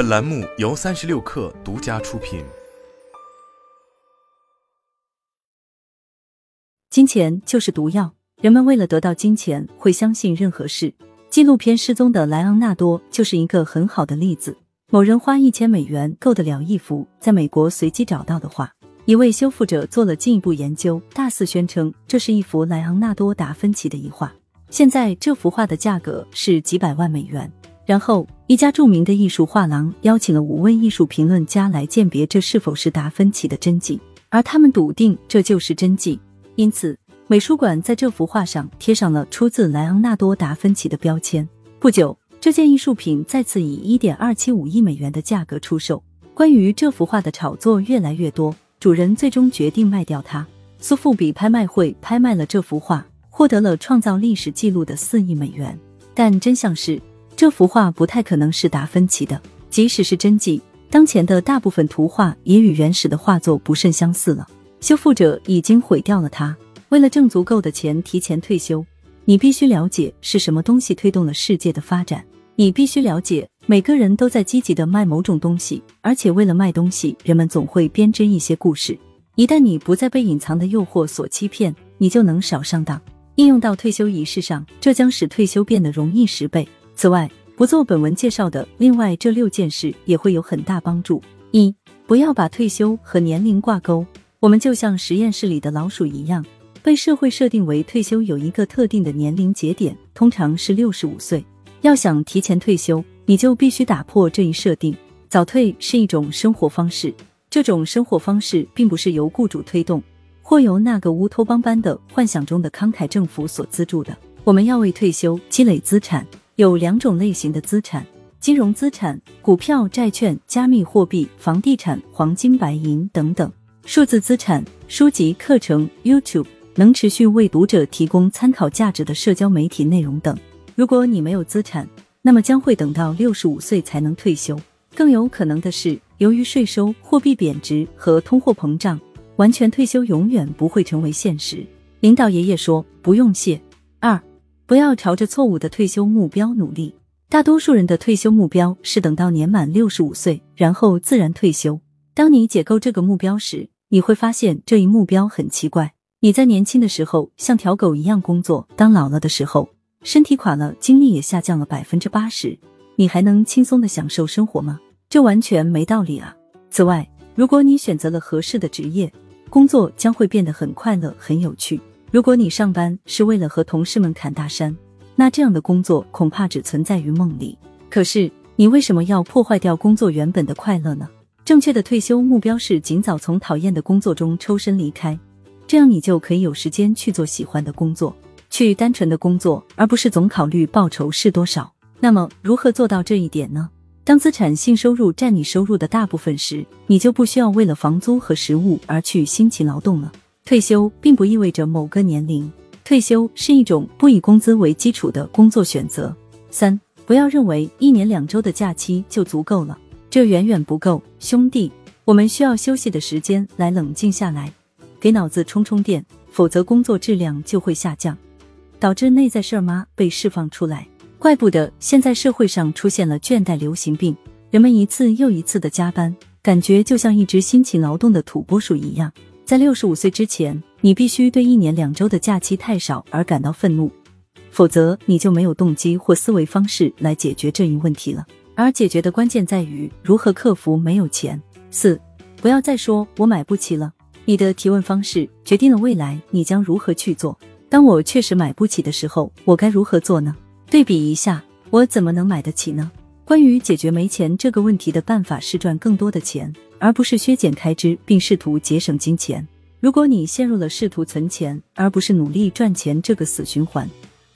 本栏目由三十六氪独家出品。金钱就是毒药，人们为了得到金钱，会相信任何事。纪录片《失踪的莱昂纳多》就是一个很好的例子。某人花一千美元购得了一幅在美国随机找到的画，一位修复者做了进一步研究，大肆宣称这是一幅莱昂纳多·达芬奇的遗画。现在这幅画的价格是几百万美元。然后，一家著名的艺术画廊邀请了五位艺术评论家来鉴别这是否是达芬奇的真迹，而他们笃定这就是真迹。因此，美术馆在这幅画上贴上了出自莱昂纳多·达芬奇的标签。不久。这件艺术品再次以一点二七五亿美元的价格出售。关于这幅画的炒作越来越多，主人最终决定卖掉它。苏富比拍卖会拍卖了这幅画，获得了创造历史记录的四亿美元。但真相是，这幅画不太可能是达芬奇的。即使是真迹，当前的大部分图画也与原始的画作不甚相似了。修复者已经毁掉了它。为了挣足够的钱提前退休，你必须了解是什么东西推动了世界的发展。你必须了解，每个人都在积极的卖某种东西，而且为了卖东西，人们总会编织一些故事。一旦你不再被隐藏的诱惑所欺骗，你就能少上当。应用到退休仪式上，这将使退休变得容易十倍。此外，不做本文介绍的另外这六件事也会有很大帮助。一、不要把退休和年龄挂钩。我们就像实验室里的老鼠一样，被社会设定为退休有一个特定的年龄节点，通常是六十五岁。要想提前退休，你就必须打破这一设定。早退是一种生活方式，这种生活方式并不是由雇主推动，或由那个乌托邦般的幻想中的慷慨政府所资助的。我们要为退休积累资产，有两种类型的资产：金融资产、股票、债券、加密货币、房地产、黄金、白银等等；数字资产、书籍、课程、YouTube 能持续为读者提供参考价值的社交媒体内容等。如果你没有资产，那么将会等到六十五岁才能退休。更有可能的是，由于税收、货币贬值和通货膨胀，完全退休永远不会成为现实。领导爷爷说：“不用谢。”不要朝着错误的退休目标努力。大多数人的退休目标是等到年满六十五岁，然后自然退休。当你解构这个目标时，你会发现这一目标很奇怪。你在年轻的时候像条狗一样工作，当老了的时候。身体垮了，精力也下降了百分之八十，你还能轻松的享受生活吗？这完全没道理啊！此外，如果你选择了合适的职业，工作将会变得很快乐、很有趣。如果你上班是为了和同事们侃大山，那这样的工作恐怕只存在于梦里。可是，你为什么要破坏掉工作原本的快乐呢？正确的退休目标是尽早从讨厌的工作中抽身离开，这样你就可以有时间去做喜欢的工作。去单纯的工作，而不是总考虑报酬是多少。那么，如何做到这一点呢？当资产性收入占你收入的大部分时，你就不需要为了房租和食物而去辛勤劳动了。退休并不意味着某个年龄，退休是一种不以工资为基础的工作选择。三，不要认为一年两周的假期就足够了，这远远不够，兄弟，我们需要休息的时间来冷静下来，给脑子充充电，否则工作质量就会下降。导致内在事儿妈被释放出来，怪不得现在社会上出现了倦怠流行病。人们一次又一次的加班，感觉就像一只辛勤劳动的土拨鼠一样。在六十五岁之前，你必须对一年两周的假期太少而感到愤怒，否则你就没有动机或思维方式来解决这一问题了。而解决的关键在于如何克服没有钱。四，不要再说我买不起了。你的提问方式决定了未来你将如何去做。当我确实买不起的时候，我该如何做呢？对比一下，我怎么能买得起呢？关于解决没钱这个问题的办法是赚更多的钱，而不是削减开支并试图节省金钱。如果你陷入了试图存钱而不是努力赚钱这个死循环，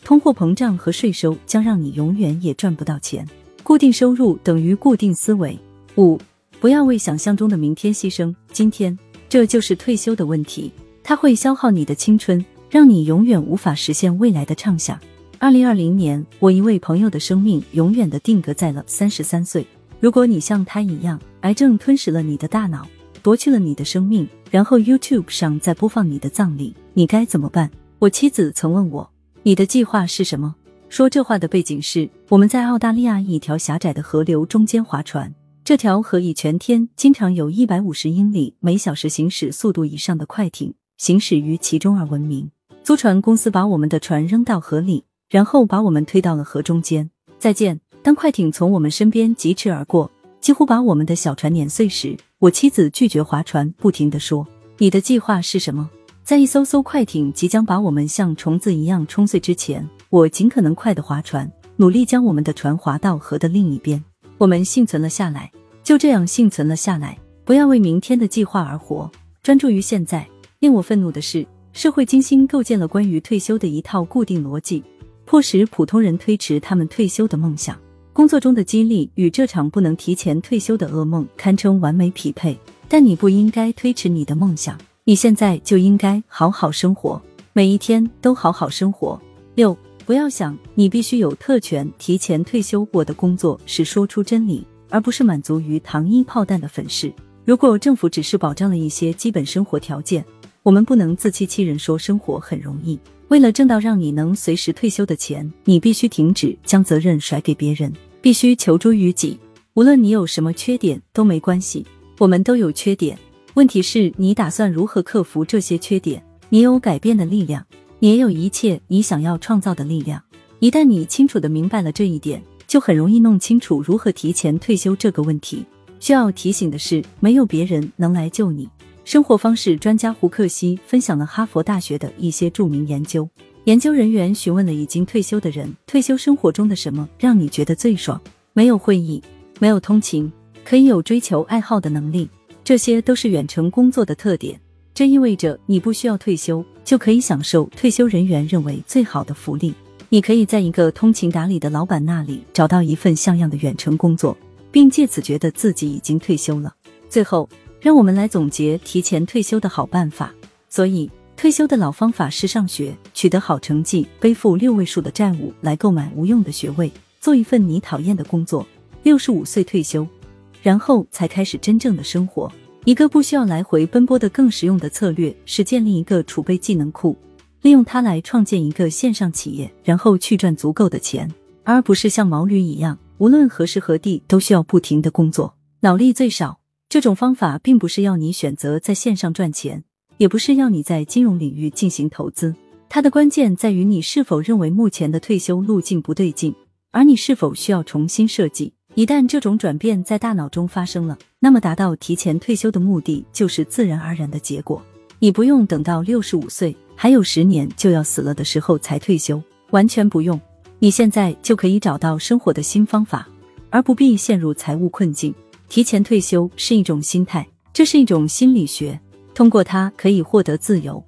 通货膨胀和税收将让你永远也赚不到钱。固定收入等于固定思维。五，不要为想象中的明天牺牲今天，这就是退休的问题，它会消耗你的青春。让你永远无法实现未来的畅想。二零二零年，我一位朋友的生命永远的定格在了三十三岁。如果你像他一样，癌症吞噬了你的大脑，夺去了你的生命，然后 YouTube 上在播放你的葬礼，你该怎么办？我妻子曾问我：“你的计划是什么？”说这话的背景是我们在澳大利亚一条狭窄的河流中间划船，这条河以全天经常有一百五十英里每小时行驶速度以上的快艇行驶于其中而闻名。租船公司把我们的船扔到河里，然后把我们推到了河中间。再见。当快艇从我们身边疾驰而过，几乎把我们的小船碾碎时，我妻子拒绝划船，不停地说：“你的计划是什么？”在一艘艘快艇即将把我们像虫子一样冲碎之前，我尽可能快的划船，努力将我们的船划到河的另一边。我们幸存了下来，就这样幸存了下来。不要为明天的计划而活，专注于现在。令我愤怒的是，社会精心构建了关于退休的一套固定逻辑，迫使普通人推迟他们退休的梦想。工作中的激励与这场不能提前退休的噩梦堪称完美匹配。但你不应该推迟你的梦想，你现在就应该好好生活，每一天都好好生活。六。不要想你必须有特权提前退休。我的工作是说出真理，而不是满足于糖衣炮弹的粉饰。如果政府只是保障了一些基本生活条件，我们不能自欺欺人说生活很容易。为了挣到让你能随时退休的钱，你必须停止将责任甩给别人，必须求助于己。无论你有什么缺点都没关系，我们都有缺点。问题是你打算如何克服这些缺点？你有改变的力量。你也有一切你想要创造的力量。一旦你清楚的明白了这一点，就很容易弄清楚如何提前退休这个问题。需要提醒的是，没有别人能来救你。生活方式专家胡克西分享了哈佛大学的一些著名研究。研究人员询问了已经退休的人，退休生活中的什么让你觉得最爽？没有会议，没有通勤，可以有追求爱好的能力，这些都是远程工作的特点。这意味着你不需要退休就可以享受退休人员认为最好的福利。你可以在一个通情达理的老板那里找到一份像样的远程工作，并借此觉得自己已经退休了。最后，让我们来总结提前退休的好办法。所以，退休的老方法是上学，取得好成绩，背负六位数的债务来购买无用的学位，做一份你讨厌的工作。六十五岁退休，然后才开始真正的生活。一个不需要来回奔波的更实用的策略是建立一个储备技能库，利用它来创建一个线上企业，然后去赚足够的钱，而不是像毛驴一样，无论何时何地都需要不停的工作，脑力最少。这种方法并不是要你选择在线上赚钱，也不是要你在金融领域进行投资，它的关键在于你是否认为目前的退休路径不对劲，而你是否需要重新设计。一旦这种转变在大脑中发生了，那么达到提前退休的目的就是自然而然的结果。你不用等到六十五岁还有十年就要死了的时候才退休，完全不用。你现在就可以找到生活的新方法，而不必陷入财务困境。提前退休是一种心态，这是一种心理学，通过它可以获得自由。